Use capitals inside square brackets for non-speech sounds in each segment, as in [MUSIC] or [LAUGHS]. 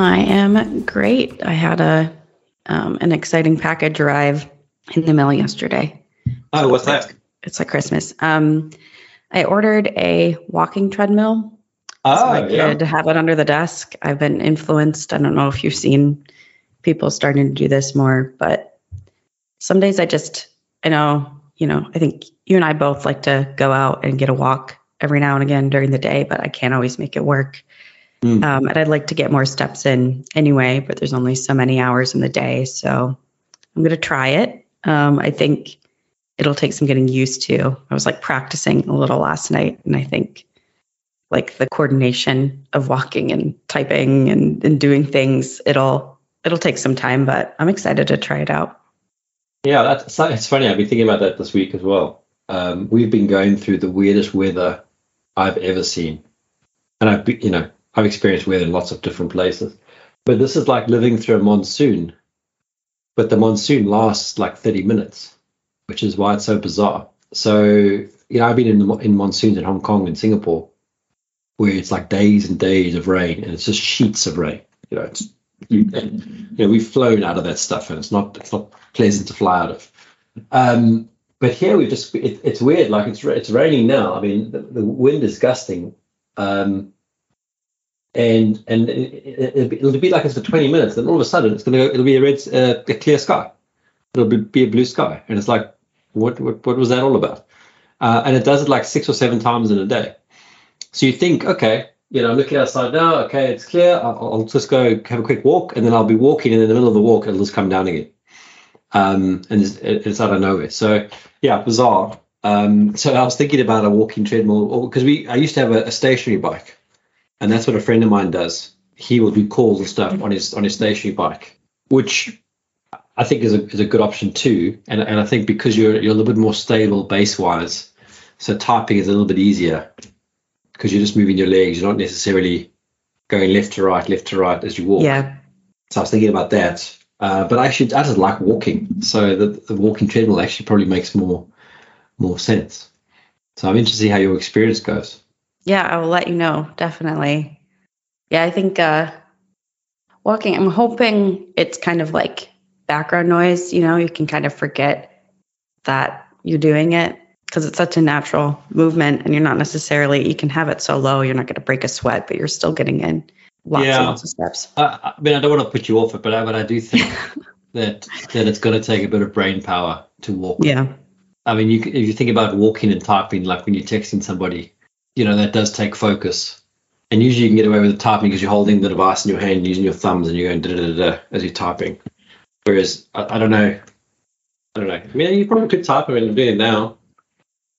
I am great. I had a um, an exciting package arrive in the mail yesterday. Oh, what's that? It's like Christmas. Um, I ordered a walking treadmill Oh, so I yeah. could have it under the desk. I've been influenced. I don't know if you've seen people starting to do this more, but some days I just, I know, you know, I think you and I both like to go out and get a walk every now and again during the day, but I can't always make it work. Mm. Um, and I'd like to get more steps in anyway, but there's only so many hours in the day. So I'm going to try it. Um, I think it'll take some getting used to. I was like practicing a little last night, and I think like the coordination of walking and typing and, and doing things, it'll it'll take some time, but I'm excited to try it out. Yeah, that's it's funny. I've been thinking about that this week as well. Um, we've been going through the weirdest weather I've ever seen, and I've be, you know I've experienced weather in lots of different places, but this is like living through a monsoon, but the monsoon lasts like 30 minutes, which is why it's so bizarre. So you know I've been in the, in monsoons in Hong Kong and Singapore, where it's like days and days of rain, and it's just sheets of rain. You know, it's you, you know we've flown out of that stuff, and it's not it's not pleasant to fly out of. Um, but here we just it, it's weird. Like it's it's raining now. I mean, the, the wind is gusting, um, and and it, it'll, be, like it's for twenty minutes. Then all of a sudden, it's gonna go. It'll be a red, uh, a clear sky. It'll be, be a blue sky, and it's like, what what what was that all about? Uh, and it does it like six or seven times in a day. So you think, okay, you know, I'm looking outside now. Okay, it's clear. I'll, I'll just go have a quick walk, and then I'll be walking, and in the middle of the walk, it'll just come down again. Um, and it's, it's out of nowhere. So yeah, bizarre. Um, so I was thinking about a walking treadmill because we I used to have a, a stationary bike, and that's what a friend of mine does. He will do calls and stuff on his on his stationary bike, which I think is a is a good option too. And and I think because you're you're a little bit more stable base wise, so typing is a little bit easier because you're just moving your legs. You're not necessarily going left to right, left to right as you walk. Yeah. So I was thinking about that. Uh, but actually, I just like walking. So the, the walking treadmill actually probably makes more more sense. So I'm interested to see how your experience goes. Yeah, I will let you know, definitely. Yeah, I think uh walking, I'm hoping it's kind of like background noise, you know, you can kind of forget that you're doing it because it's such a natural movement and you're not necessarily you can have it so low you're not going to break a sweat, but you're still getting in lots Yeah. and lots of steps. Uh, I mean, I don't want to put you off it, but I, but I do think [LAUGHS] that that it's going to take a bit of brain power to walk. Yeah. I mean, you, if you think about walking and typing, like when you're texting somebody, you know, that does take focus. And usually you can get away with the typing because you're holding the device in your hand, using your thumbs, and you're going da da da da as you're typing. Whereas, I, I don't know. I don't know. I mean, you probably could type. I mean, I'm doing it now.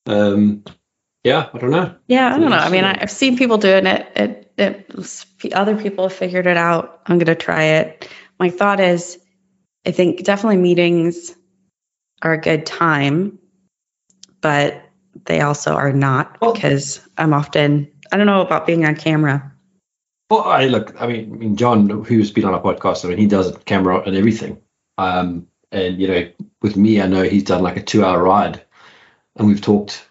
Um, yeah, I don't know. Yeah, I don't know. I mean. I've seen people doing it. It, it. Other people have figured it out. I'm going to try it. My thought is, I think definitely meetings are a good time, but they also are not Well- because I'm often. I don't know about being on camera. Well, I look. I mean, I mean, John, who's been on our podcast, I mean, he does camera and everything. Um, and you know, with me, I know he's done like a two-hour ride, and we've talked,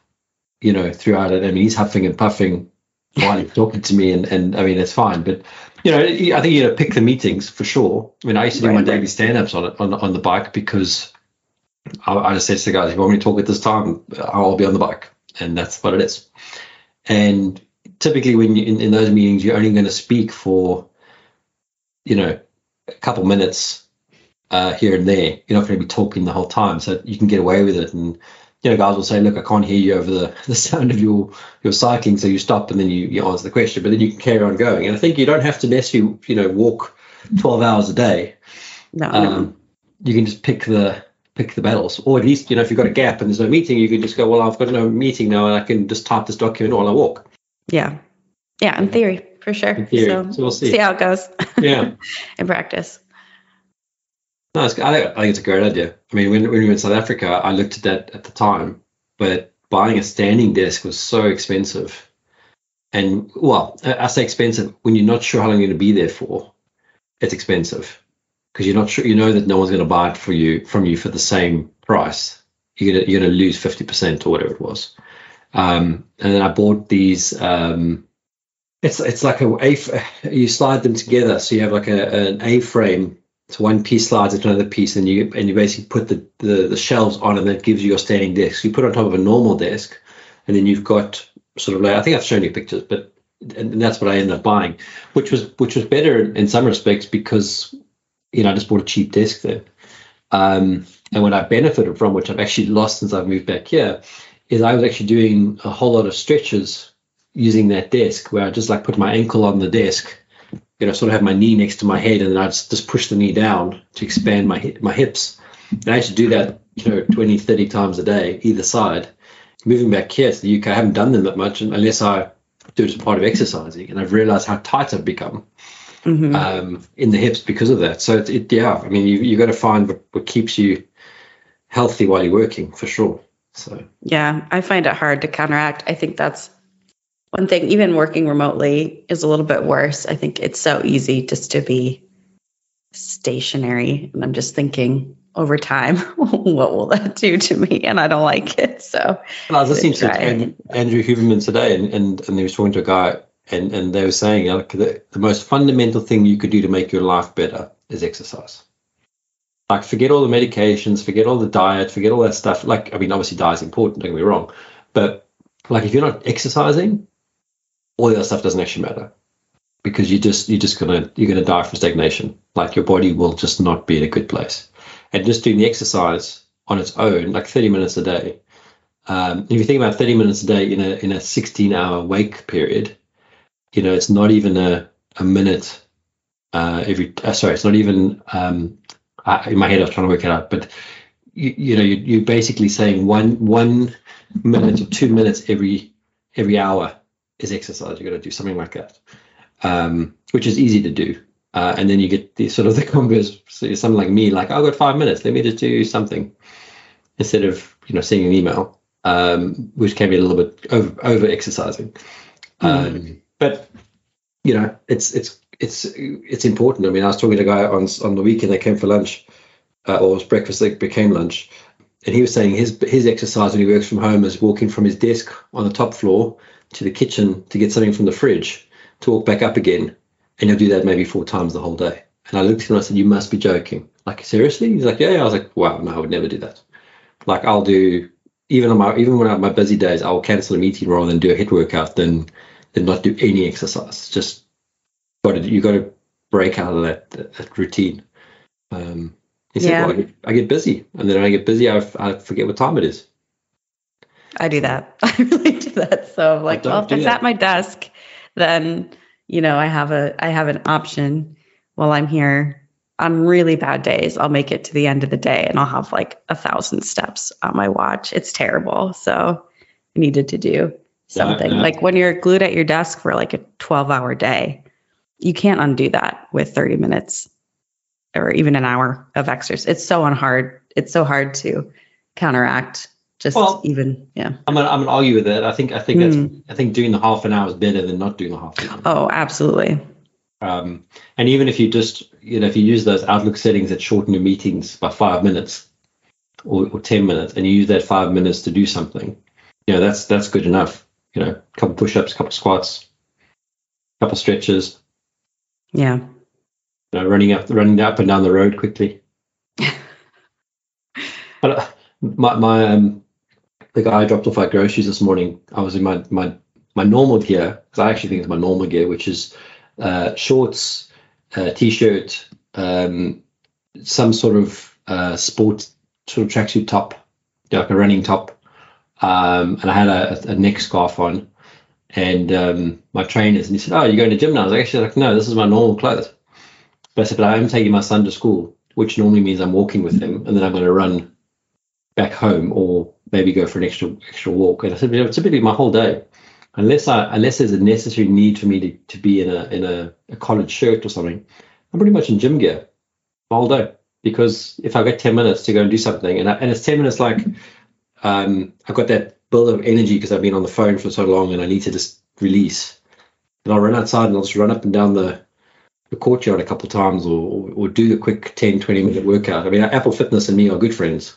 you know, throughout it. I mean, he's huffing and puffing while he's talking to me, and and I mean, it's fine. But you know, I think you know, pick the meetings for sure. I mean, I used to do my Right. daily stand-ups on it on on the bike because I, I just said to the guys, if you want me to talk at this time, I'll be on the bike, and that's what it is. And typically, when you in, in those meetings, you're only going to speak for, you know, a couple minutes uh, here and there. You're not going to be talking the whole time, so you can get away with it. And you know, guys will say, "Look, I can't hear you over the, [LAUGHS] the sound of your your cycling," so you stop and then you, you answer the question. But then you can carry on going. And I think you don't have to necessarily, you know, walk 12 hours a day. No, no. Um, you can just pick the pick the battles, or at least you know if you've got a gap and there's no meeting, you can just go, "Well, I've got no meeting now, and I can just type this document while I walk." yeah, yeah. In theory, for sure. In theory. So, So we'll see. see how it goes Yeah. [LAUGHS] in practice. No, it's, I, think, I think it's a great idea. I mean, when, when we were in South Africa, I looked at that at the time, but buying a standing desk was so expensive. And well, I say expensive when you're not sure how long you're going to be there for. It's expensive because you're not sure. You know that no one's going to buy it for you from you for the same price. You're gonna you're gonna lose fifty percent or whatever it was. Um, and then I bought these. Um, it's it's like a, a you slide them together, so you have like a, an A frame so one piece slides into another piece, and you and you basically put the, the, the shelves on, and that gives you your standing desk. You put on top of a normal desk, and then you've got sort of like I think I've shown you pictures, but and, that's what I ended up buying, which was which was better in some respects because you know I just bought a cheap desk there. Um, and what I benefited from, which I've actually lost since I've moved back here, is I was actually doing a whole lot of stretches using that desk where I just like put my ankle on the desk you know, sort of have my knee next to my head, and then I just, just push the knee down to expand my my hips. And I used to do that, you know, 20, 30 times a day, either side. Moving back here to the UK, I haven't done them that much unless I do it as part of exercising, and I've realised how tight I've become Mhm. um, in the hips because of that. So it, it yeah, I mean, you you got to find what, what keeps you healthy while you're working for sure. So Yeah, I find it hard to counteract. I think that's one thing, even working remotely is a little bit worse. I think it's so easy just to be stationary. And I'm just thinking over time, [LAUGHS] what will that do to me? And I don't like it. So, Well, I was listening to Try it. An- Andrew Huberman today, and, and, and he was talking to a guy, and, and they were saying like, the, the most fundamental thing you could do to make your life better is exercise. Like, forget all the medications, forget all the diet, forget all that stuff. Like, I mean, obviously, diet's important, don't get me wrong. But, like, if you're not exercising, all other stuff doesn't actually matter because you just you're just gonna you're gonna die from stagnation. Like your body will just not be in a good place. And just doing the exercise on its own, like 30 minutes a day, um, if you think about 30 minutes a day in a in a 16 hour wake period, you know, it's not even a, a minute uh, every, uh, sorry, it's not even, um, I, in my head I was trying to work it out, but you, you know, you, you're basically saying one, one minute or two minutes every, every hour is exercise. You've got to do something like that, um, which is easy to do. Uh, and then you get the sort of the [LAUGHS] converse, so someone like me, like, I've got five minutes, let me just do something instead of, you know, seeing an email um, which can be a little bit over, over exercising. Um, but you know, it's it's it's it's important. I mean, I was talking to a guy on on the weekend. They came for lunch, uh, or it was breakfast. That became lunch, and he was saying his his exercise when he works from home is walking from his desk on the top floor to the kitchen to get something from the fridge, to walk back up again, and he'll do that maybe four times the whole day. And I looked at him and I said, "You must be joking. Like seriously?" He's like, "Yeah." yeah. I was like, "Wow, no, I would never do that." Like I'll do even on my even when I have my busy days, I'll cancel a meeting rather than do a HIIT workout than than not do any exercise. Just got to you got to break out of that, that, routine. Um, he said, Yeah. well, I, get, I get busy, and then when I get busy, I, I forget what time it is. I do that. [LAUGHS] I really do that. So I'm like, well, if it's that. at my desk, then you know I have a I have an option while I'm here. On really bad days, I'll make it to the end of the day and I'll have like a thousand steps on my watch. It's terrible. So I needed to do something. yeah. Like when you're glued at your desk for like a 12 hour day, you can't undo that with 30 minutes or even an hour of exercise. It's so hard. It's so hard to counteract. Just Well- even, yeah. I'm gonna, I'm gonna argue with that. I think I think that's Hmm. I think doing the half an hour is better than not doing the half an hour. Oh, absolutely. Um, and even if you just, you know, if you use those Outlook settings that shorten your meetings by five minutes or, or 10 minutes, and you use that five minutes to do something, you know, that's, that's good enough. You know, a couple push-ups, a couple squats, a couple stretches, Yeah. you know, running up, running up and down the road quickly. [LAUGHS] but uh, my, my, um, the guy I dropped off our groceries this morning, I was in my, my, my normal gear, because I actually think it's my normal gear, which is uh, shorts, uh, t-shirt, um, some sort of uh, sport sort of tracksuit top, like a running top, um, and I had a, a neck scarf on, and um, my trainers, and he said, "Oh, you're going to gym now?" I was actually like, "No, this is my normal clothes." But I said, "But I am taking my son to school, which normally means I'm walking with him, and then I'm going to run back home, or maybe go for an extra extra walk." And I said, you know, "Typically, my whole day unless I unless there's a necessary need for me to, to be in a in a, a collared shirt or something, I'm pretty much in gym gear all day because if I get 10 minutes to go and do something and, I, and it's 10 minutes like um, I've got that build of energy because I've been on the phone for so long and I need to just release. And I'll run outside and I'll just run up and down the, the courtyard a couple of times or, or, or do a quick 10, 20 minute workout. I mean, Apple Fitness and me are good friends.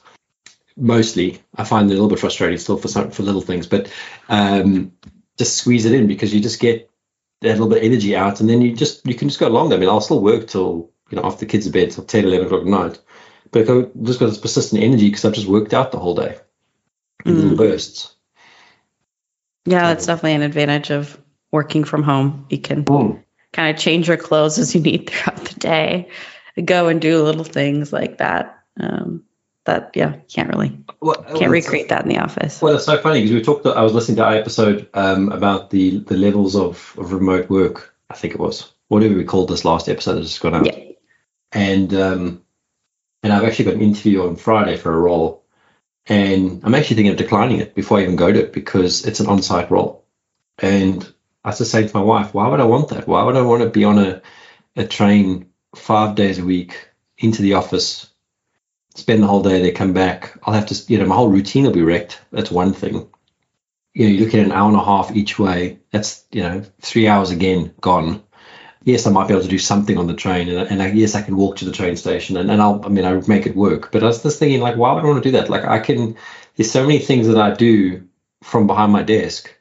Mostly, I find it a little bit frustrating still for some, for little things, but um, just squeeze it in because you just get that little bit of energy out and then you just you can just go longer. I mean, I'll still work till you know after the kids are bed till 10, 11 o'clock at night, but I've just got this persistent energy because I've just worked out the whole day in little bursts. Yeah, that's definitely an advantage of working from home. You can Mm. kind of change your clothes as you need throughout the day, go and do little things like that. Um, that yeah, can't really Well, can't well, recreate that in the office. Well, it's so funny because we talked. I was listening to our episode um, about the the levels of, of remote work. I think it was whatever we called this last episode that's just gone out. Yeah. And um, and I've actually got an interview on Friday for a role, and I'm actually thinking of declining it before I even go to it because it's an on-site role. And I was just saying to my wife, why would I want that? Why would I want to be on a a train five days a week into the office spend the whole day, they come back. I'll have to, you know, my whole routine will be wrecked. That's one thing. You know, you look at an hour and a half each way. That's, you know, three hours again gone. Yes, I might be able to do something on the train, and, and I, yes, I can walk to the train station, and, and I'll, I mean, I make it work. But I was just thinking, like, why would I want to do that? Like, I can. There's so many things that I do from behind my desk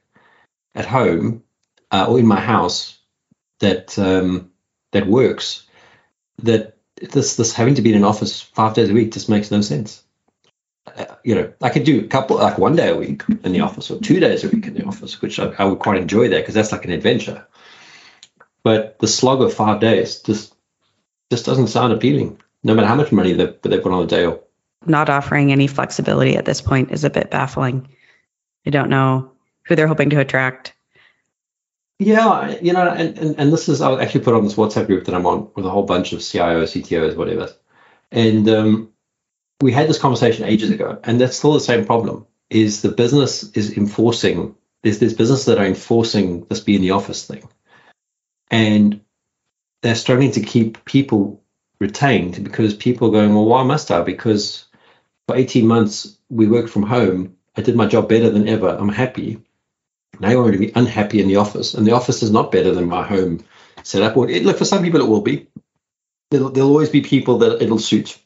at home uh, or in my house that um, that works. That this this having to be in an office five days a week just makes no sense. Uh, you know, I could do a couple like one day a week in the office or two days a week in the office, which I, I would quite enjoy that because that's like an adventure. But the slog of five days just just doesn't sound appealing, no matter how much money they they put on the day. Not offering any flexibility at this point is a bit baffling. I don't know who they're hoping to attract. Yeah, you know, and, and, and this is I'll actually put on this WhatsApp group that I'm on with a whole bunch of CIOs, CTOs, whatever. And um, we had this conversation ages ago, and that's still the same problem. Is the business is enforcing there's there's businesses that are enforcing this be in the office thing, and they're struggling to keep people retained because people are going, well, why must I? Because for 18 months we worked from home. I did my job better than ever. I'm happy now you're going to be unhappy in the office, and the office is not better than my home setup. It, look, for some people it will be. There'll, there'll always be people that it'll suit.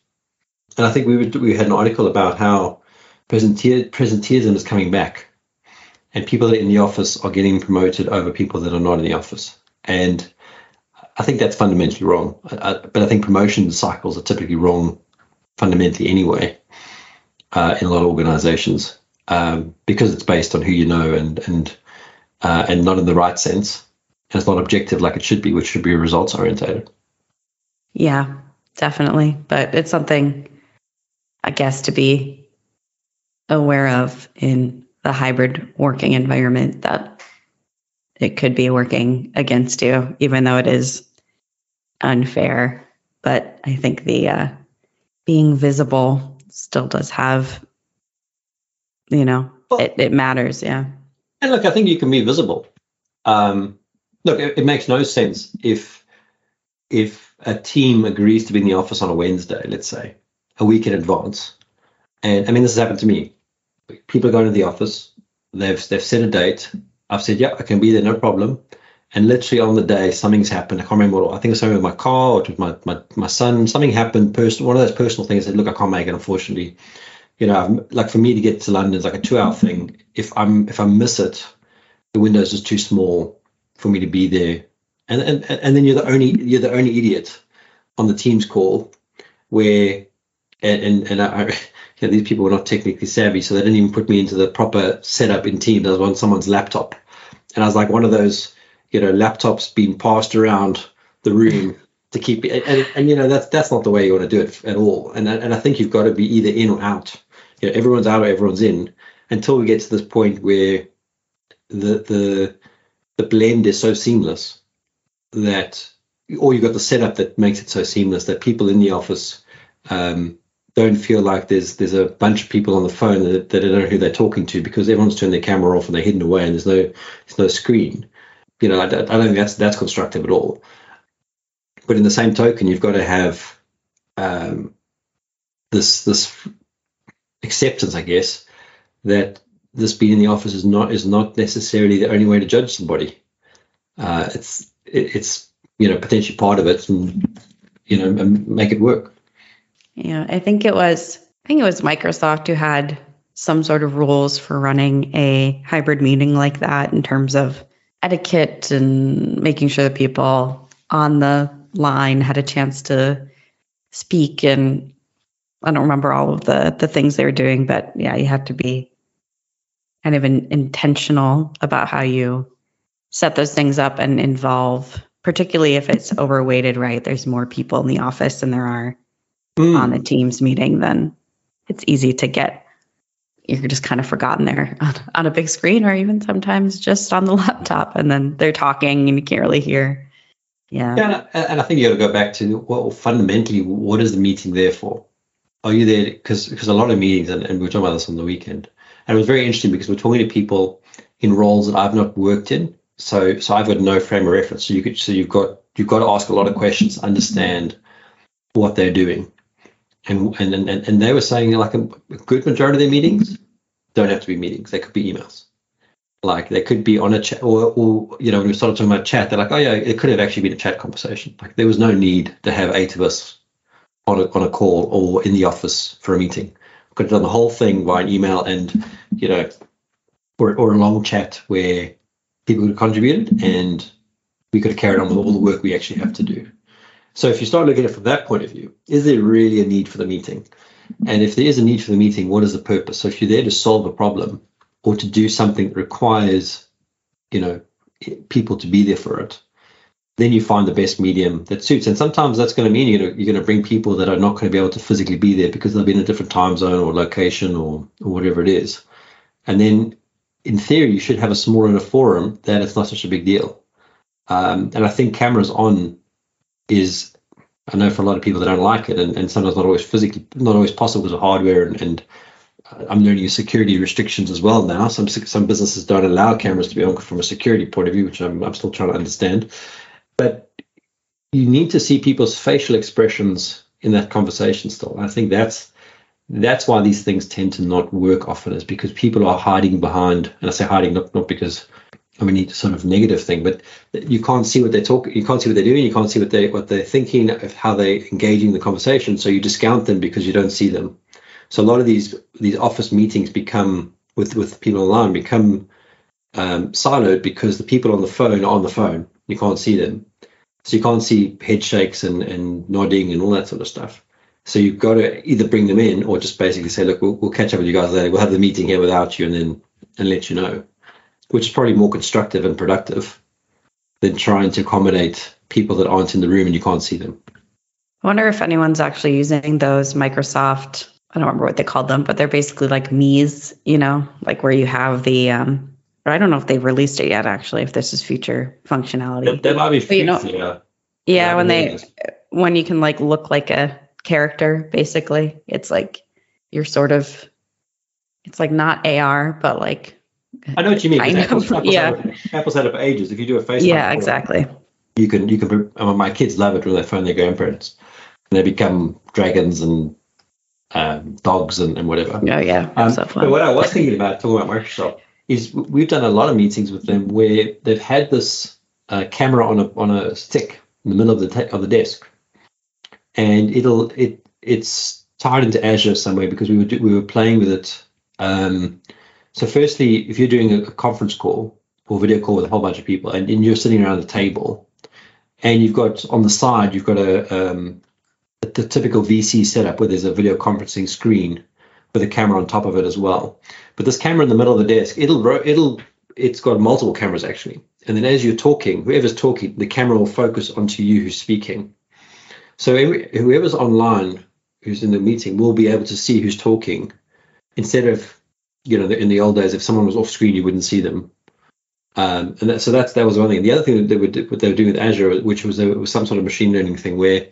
And I think we would, we had an article about how presentier, presenteeism is coming back, and people that are in the office are getting promoted over people that are not in the office. And I think that's fundamentally wrong. I, but I think promotion cycles are typically wrong fundamentally anyway uh, in a lot of organizations um, because it's based on who you know and and uh, and not in the right sense. And it's not objective like it should be, which should be results orientated. Yeah, definitely. But it's something, I guess, to be aware of in the hybrid working environment that it could be working against you, even though it is unfair. But I think the uh, being visible still does have, you know, Well- it, it matters. Yeah. And look, I think you can be visible. Um, look, it, it makes no sense if if a team agrees to be in the office on a Wednesday, let's say, a week in advance. And I mean, this has happened to me. People are going to the office. They've they've set a date. I've said, yeah, I can be there, no problem. And literally on the day, something's happened. I can't remember what. I think it was something with my car or with my my, my son. Something happened. Personal, one of those personal things. I said, look, I can't make it, unfortunately. You know, like for me to get to London is like a two-hour thing. If I'm if I miss it, the window is just too small for me to be there. And and and then you're the only you're the only idiot on the Teams call where and and, and I, you know, these people were not technically savvy, so they didn't even put me into the proper setup in Teams. I was on someone's laptop, and I was like one of those, you know, laptops being passed around the room to keep it. And, and, and you know, that's that's not the way you want to do it at all. And and I think you've got to be either in or out. You know, everyone's out or everyone's in until we get to this point where the the the blend is so seamless that or you've got the setup that makes it so seamless that people in the office um, don't feel like there's there's a bunch of people on the phone that, that don't know who they're talking to because everyone's turned their camera off and they're hidden away and there's no there's no screen. You know, I, I don't think that's that's constructive at all. But in the same token, you've got to have um, this this acceptance, I guess, that this being in the office is not is not necessarily the only way to judge somebody. Uh, it's it, it's you know potentially part of it, and you know make it work. Yeah, I think it was I think it was Microsoft who had some sort of rules for running a hybrid meeting like that in terms of etiquette and making sure that people on the line had a chance to speak and I don't remember all of the the things they were doing, but yeah, you have to be kind of in, intentional about how you set those things up and involve, particularly if it's overweighted, right? There's more people in the office than there are mm. on the Teams meeting, then it's easy to get you're just kind of forgotten there [LAUGHS] on, on, a big screen or even sometimes just on the [LAUGHS] laptop and then they're talking and you can't really hear. Yeah. Yeah. And I think you got to go back to well, fundamentally, what is the meeting there for? Are you there? Because because a lot of meetings, and, and we are talking about this on the weekend, and it was very interesting because we're talking to people in roles that I've not worked in. So so I've got no frame of reference. So you could so you've got you've got to ask a lot of questions, understand what they're doing and and and, and they were saying like a, a good majority of their meetings don't have to be meetings; they could be emails. Like they could be on a chat, or, or you know, when we started talking about chat, they're like, oh yeah, it could have actually been a chat conversation. Like there was no need to have eight of us on a, on a call or in the office for a meeting. Could have done the whole thing by an email and you know, or or a long chat where people could have contributed and we could have carried on with all the work we actually have to do. So if you start looking at it from that point of view, is there really a need for the meeting? And if there is a need for the meeting, what is the purpose? So if you're there to solve a problem or to do something that requires, you know, people to be there for it, then you find the best medium that suits. And sometimes that's going to mean you're going to, you're going to bring people that are not going to be able to physically be there because they'll be in a different time zone or location or, or whatever it is. And then in theory, you should have a smaller enough forum that it's not such a big deal. Um, and I think cameras on is I know for a lot of people they don't like it, and, and sometimes not always physically, not always possible because of hardware, and, and I'm learning security restrictions as well now. Some some businesses don't allow cameras to be on from a security point of view, which I'm I'm still trying to understand. But you need to see people's facial expressions in that conversation still. I think that's that's why these things tend to not work often is because people are hiding behind, and I say hiding not not because I mean, it's sort of negative thing, but you can't see what they're talking, you can't see what they're doing, you can't see what they what they're thinking, of how they're engaging the conversation. So you discount them because you don't see them. So a lot of these these office meetings become with with people online become um, siloed because the people on the phone are on the phone. You can't see them, so you can't see head shakes and and nodding and all that sort of stuff. So you've got to either bring them in or just basically say, look, we'll, we'll catch up with you guys later. We'll have the meeting here without you, and then and let you know which is probably more constructive and productive than trying to accommodate people that aren't in the room and you can't see them. I wonder if anyone's actually using those Microsoft, I don't remember what they called them, but they're basically like Me's, you know, like where you have the, um, or I don't know if they've released it yet, actually, if this is future functionality. Might be features, you know, yeah. Yeah, when they, when you can like look like a character, basically, it's like you're sort of, it's like not AR, but like I know what you mean. Apple's, Apple's [LAUGHS] yeah. Had it, Apple's had it for ages. If you do a FaceTime, yeah, exactly. You can you can. I mean, my kids love it when they phone their grandparents, and they become dragons and um, dogs and, and whatever. Oh yeah, um, so But what I was thinking about talking about Microsoft is we've done a lot of meetings with them where they've had this uh, camera on a on a stick in the middle of the te- of the desk, and it'll it it's tied into Azure somewhere because we were we were playing with it. Um, so, firstly, if you're doing a conference call or video call with a whole bunch of people, and, and you're sitting around the table, and you've got on the side you've got a um, the typical VC setup where there's a video conferencing screen with a camera on top of it as well. But this camera in the middle of the desk, it'll it'll it's got multiple cameras actually. And then as you're talking, whoever's talking, the camera will focus onto you who's speaking. So every, whoever's online, who's in the meeting, will be able to see who's talking instead of you know, in the old days, if someone was off screen, you wouldn't see them. Um, and that, so that's that was one thing. The other thing that they were what they were doing with Azure, which was, a, was some sort of machine learning thing, where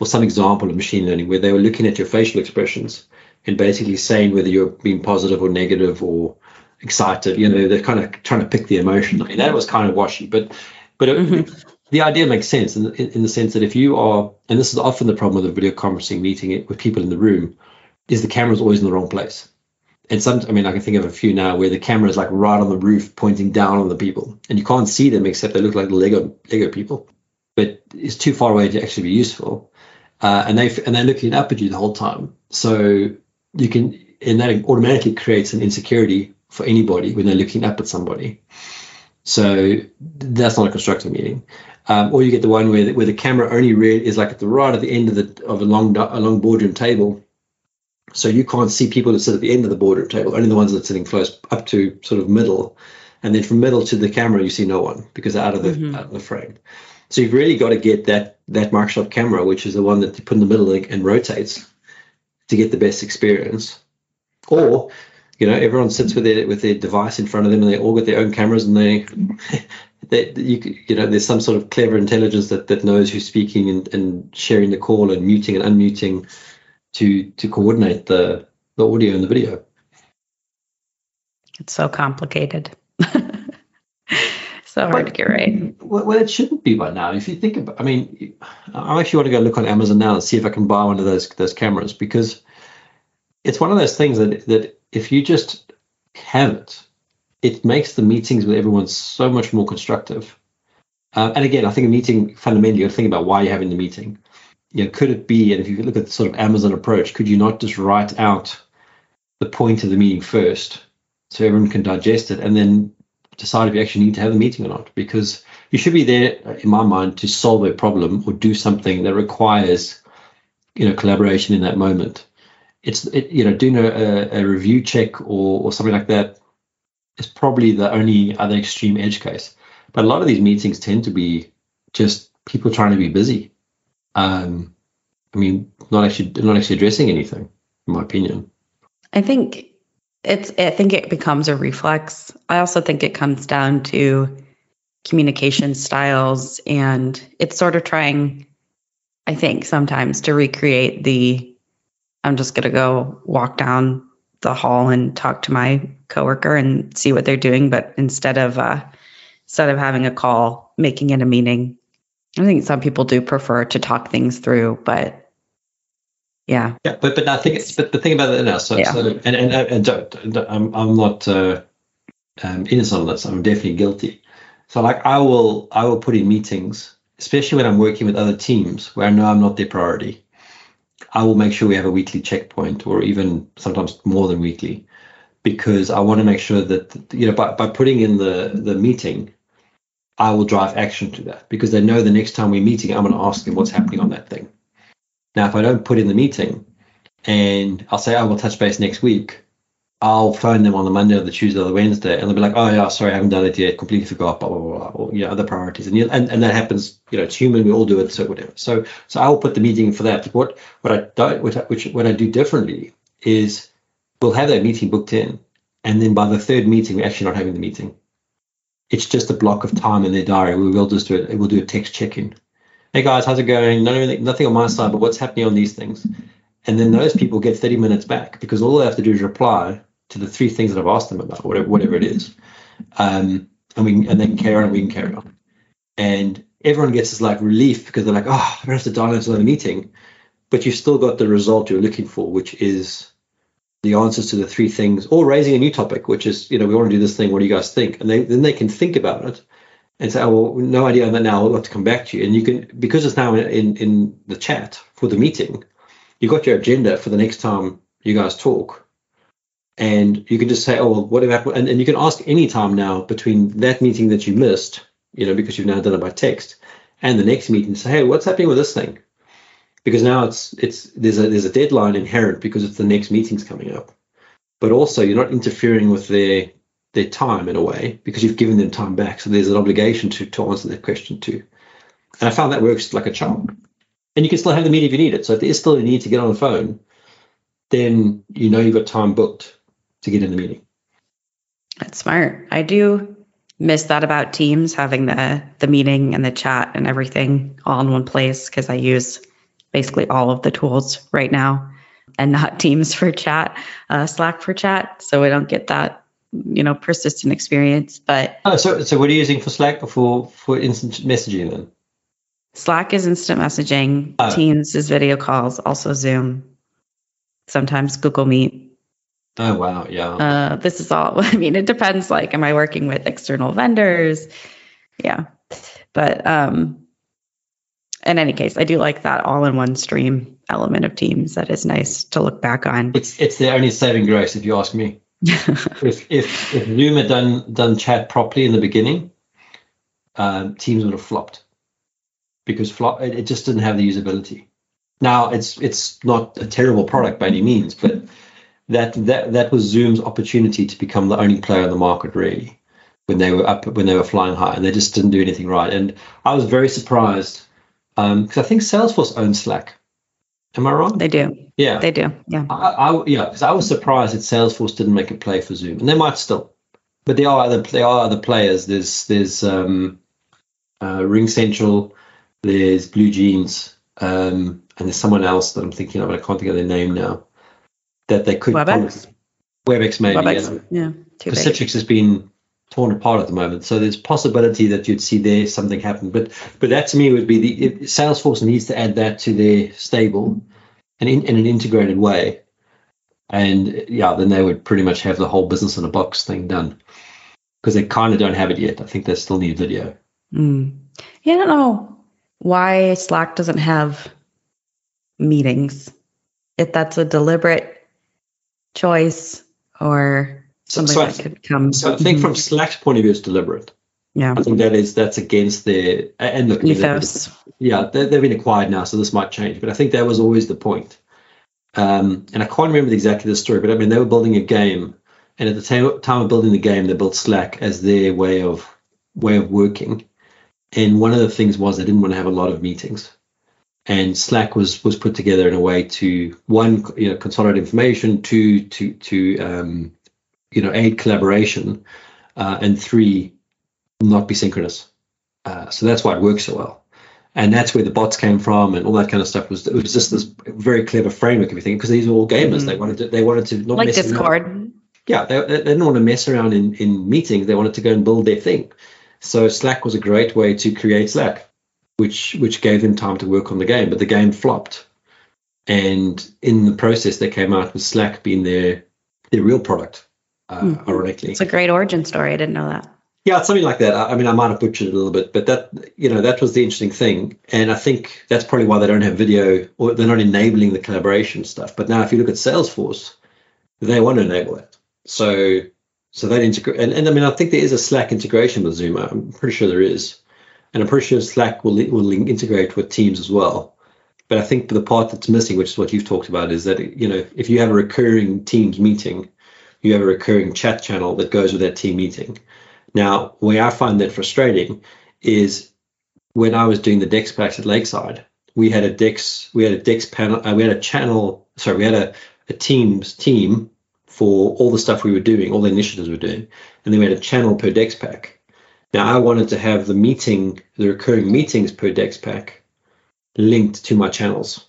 or some example of machine learning where they were looking at your facial expressions and basically saying whether you're being positive or negative or excited. You know, they're kind of trying to pick the emotion. I mean, that was kind of washy, but but it, mm-hmm. the idea makes sense in, in, in the sense that if you are, and this is often the problem with a video conferencing meeting it with people in the room, is the camera's always in the wrong place. And some, I mean, I can think of a few now where the camera is like right on the roof, pointing down on the people, and you can't see them except they look like Lego Lego people. But it's too far away to actually be useful, uh, and they and they're looking up at you the whole time. So you can, and that automatically creates an insecurity for anybody when they're looking up at somebody. So that's not a constructive meeting. Um, or you get the one where the, where the camera only really is like at the right at the end of the of a long a long boardroom table, so you can't see people that sit at the end of the boardroom table, only the ones that are sitting close up to sort of middle, and then from middle to the camera you see no one because they're out of the mm-hmm. out of the frame. So you've really got to get that that Microsoft camera, which is the one that you put in the middle and rotates, to get the best experience. Or you know everyone sits with their with their device in front of them and they all got their own cameras and they [LAUGHS] they you you know there's some sort of clever intelligence that that knows who's speaking and, and sharing the call and muting and unmuting to to coordinate the the audio and the video it's so complicated [LAUGHS] so hard but, to get right well, it shouldn't be by now if you think about i mean i actually want to go look on amazon now and see if i can buy one of those those cameras because it's one of those things that that if you just have it, it makes the meetings with everyone so much more constructive. Uh, and again, I think a meeting fundamentally, you think about why you're having the meeting. You know, could it be, and if you look at the sort of Amazon approach, could you not just write out the point of the meeting first so everyone can digest it and then decide if you actually need to have the meeting or not? Because you should be there, in my mind, to solve a problem or do something that requires, you know, collaboration in that moment it's it, you know doing a, a, review check or, or something like that is probably the only other extreme edge case. But a lot of these meetings tend to be just people trying to be busy. Um, I mean, not actually not actually addressing anything, in my opinion. I think it's I think it becomes a reflex. I also think it comes down to communication styles and it's sort of trying I think sometimes to recreate the I'm just to go walk down the hall and talk to my coworker and see what they're doing. But instead of uh, instead of having a call, making it a meeting, I think some people do prefer to talk things through. But yeah, yeah. But but I think it's, but the thing about it now, so, yeah. so and and and don't, I'm I'm not uh, um, innocent on this. I'm definitely guilty. So like I will I will put in meetings, especially when I'm working with other teams where I know I'm not their priority I will make sure we have a weekly checkpoint or even sometimes more than weekly because I want to make sure that you know by, by putting in the the meeting I will drive action to that because they know the next time we're meeting I'm going to ask them what's happening on that thing. Now if I don't put in the meeting and I'll say oh, I will touch base next week I'll phone them on the Monday or the Tuesday or the Wednesday, and they'll be like, "Oh yeah, sorry, I haven't done it yet. Completely forgot." Blah blah blah. Or yeah, other priorities, and and and that happens. You know, it's human. We all do it. So whatever. So so I will put the meeting for that. What what I don't what I, which what I do differently is we'll have that meeting booked in, and then by the third meeting, we're actually not having the meeting. It's just a block of time in their diary. We will just do it. We'll do a text check-in. Hey guys, how's it going? Nothing, nothing on my side, but what's happening on these things? And then those people get 30 minutes back because all they have to do is reply to the three things that I've asked them about, whatever, whatever it is. Um, and we and they can carry on and we can carry on. And everyone gets this like relief because they're like, oh, I don't have to dial into another meeting. But you've still got the result you're looking for, which is the answers to the three things, or raising a new topic, which is, you know, we want to do this thing. What do you guys think? And they, then they can think about it and say, oh, well, no idea on that now. I'll have to come back to you. And you can, because it's now in, in the chat for the meeting, you got your agenda for the next time you guys talk and you can just say, oh, well, what happened? And, and you can ask any time now between that meeting that you missed, you know, because you've now done it by text, and the next meeting, say, hey, what's happening with this thing? Because now it's it's there's a there's a deadline inherent because it's the next meeting's coming up, but also you're not interfering with their their time in a way because you've given them time back. So there's an obligation to to answer that question too. And I found that works like a charm. And you can still have the meeting if you need it. So if there is still a need to get on the phone, then you know you've got time booked to get in the meeting. That's smart. I do miss that about Teams having the the meeting and the chat and everything all in one place because I use basically all of the tools right now and not [LAUGHS] Teams for chat, uh, Slack for chat. So we don't get that, you know, persistent experience. But oh, so so what are you using for Slack or for for instant messaging then? Slack is instant messaging. Oh. Teams is video calls. Also Zoom. Sometimes Google Meet. Oh wow, yeah. Uh, this is all. [LAUGHS] I mean, it depends. Like, am I working with external vendors? Yeah, but um, in any case, I do like that all-in-one stream element of Teams. That is nice to look back on. It's it's the only saving grace, if you ask me. [LAUGHS] if if if Zoom had done done chat properly in the beginning, um, Teams would have flopped because flop it, it just didn't have the usability. Now it's it's not a terrible product by any means, but that that that was Zoom's opportunity to become the only player in the market really when they were up when they were flying high, and they just didn't do anything right. And I was very surprised because I think Salesforce owns Slack. Am I wrong? They do. yeah, They do. Yeah. I, I yeah, because I was surprised that Salesforce didn't make a play for Zoom, and they might still, but there are other there are other players. There's there's um, uh, RingCentral, there's BlueJeans, um, and there's someone else that I'm thinking of. but I can't think of their name now. That they could WebEx? WebEx maybe. yeah. WebEx. Yeah. Big. Pacifics has been torn apart at the moment, so there's possibility that you'd see there something happen. But but that to me would be the Salesforce needs to add that to their stable, and in, in an integrated way, and yeah, then they would pretty much have the whole business in a box thing done. Because they kind of don't have it yet. I think they still need video. Mm. Yeah, I don't know why Slack doesn't have meetings. If that's a deliberate choice or something so, I, that could come. so I think from Slack's point of view, it's deliberate. yeah, I think that is that's against their and look, ethos. yeah, they, they've been acquired now, so this might change. But I think that was always the point. Um, and I can't remember exactly the story, but I mean, they were building a game, and at the time, time of building the game, they built Slack as their way of way of working. And one of the things was they didn't want to have a lot of meetings, and Slack was was put together in a way to one, you know, consolidate information, two, to to um, you know, aid collaboration, uh, and three, not be synchronous. Uh, so that's why it works so well and that's where the bots came from and all that kind of stuff was it was just this very clever framework of everything because these were all gamers Mhm. they wanted to they wanted to not like mess around. Discord. yeah they, they didn't want to mess around in in meetings they wanted to go and build their thing so slack was a great way to create slack which which gave them time to work on the game but the game flopped and in the process they came out with slack being their their real product uh, Hmm. ironically It's a great origin story. I didn't know that. yeah, it's something like that. I I mean, I might have butchered it a little bit, but that you know that was the interesting thing, and I think that's probably why they don't have video or they're not enabling the collaboration stuff. But now, if you look at Salesforce, they want to enable it. So, so that integrate, and, and I mean, I think there is a Slack integration with Zoom. I'm pretty sure there is, and I'm pretty sure Slack will will integrate with Teams as well. But I think the part that's missing, which is what you've talked about, is that you know if you have a recurring Teams meeting, you have a recurring chat channel that goes with that team meeting. Now, where I find that frustrating is when I was doing the Dex packs at Lakeside, we had a Dex, we had a Dex panel, uh, we had a channel, sorry, we had a, a Teams team for all the stuff we were doing, all the initiatives we were doing, and then we had a channel per Dex pack. Now, I wanted to have the meeting, the recurring meetings per Dex pack linked to my channels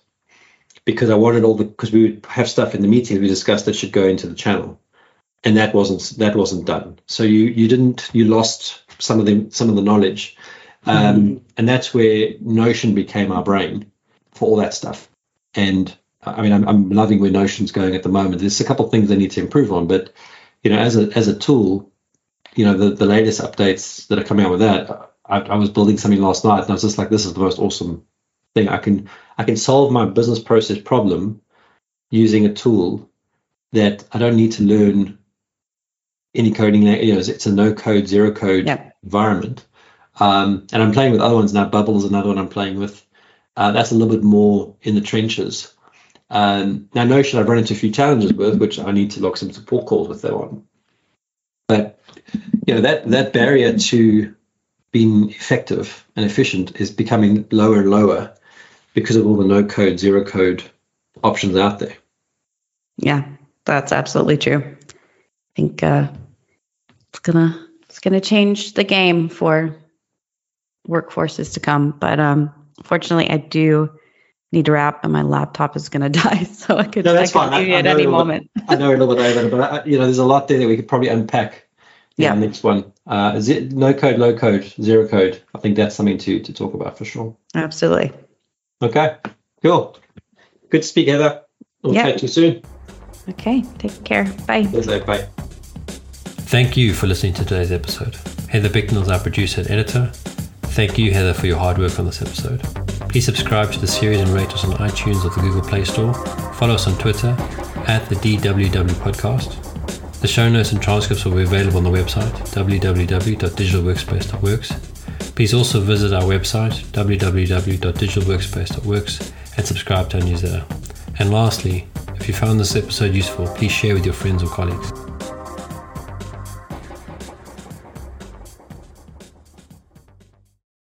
because I wanted all the, because we would have stuff in the meetings we discussed that should go into the channel and that wasn't that wasn't done. So you you didn't you lost some of the some of the knowledge, um, and that's where Notion became our brain for all that stuff. And I mean, I'm, I'm loving where Notion's going at the moment. There's a couple of things they need to improve on, but you know, as a as a tool, you know, the the latest updates that are coming out with that, I, I was building something last night, and I was just like, this is the most awesome thing. I can I can solve my business process problem using a tool that I don't need to learn any coding. You know, it's a no code, zero code Yep. environment. Um, and I'm playing with other ones now. Bubble is another one I'm playing with. Uh, that's a little bit more in the trenches. Um, now Notion I've run into a few challenges with, which I need to log some support calls with them on. But you know that that barrier to being effective and efficient is becoming lower and lower because of all the no code, zero code options out there. Yeah, that's absolutely true. I think uh, gonna it's gonna change the game for workforces to come. But um, fortunately, I do need to wrap, and my laptop is going [LAUGHS] to die, so I could No, that's I fine. I- I at any moment. I know a little bit over, but uh, you know, there's a lot there that we could probably unpack. Yeah. the next one. Uh, it no code, low code, zero code? I think that's something to to talk about for sure. Absolutely. Okay, cool. Good to speak, Heather. We'll Yeah. catch you soon. Okay. Take care. Bye. Bye. Thank you for listening to today's episode. Heather Bicknell is our producer and editor. Thank you, Heather, for your hard work on this episode. Please subscribe to the series and rate us on iTunes or the Google Play Store. Follow us on Twitter at the DWW Podcast. The show notes and transcripts will be available on the website www.digitalworkspace.works. Please also visit our website www.digitalworkspace.works and subscribe to our newsletter. And lastly, if you found this episode useful, please share with your friends or colleagues.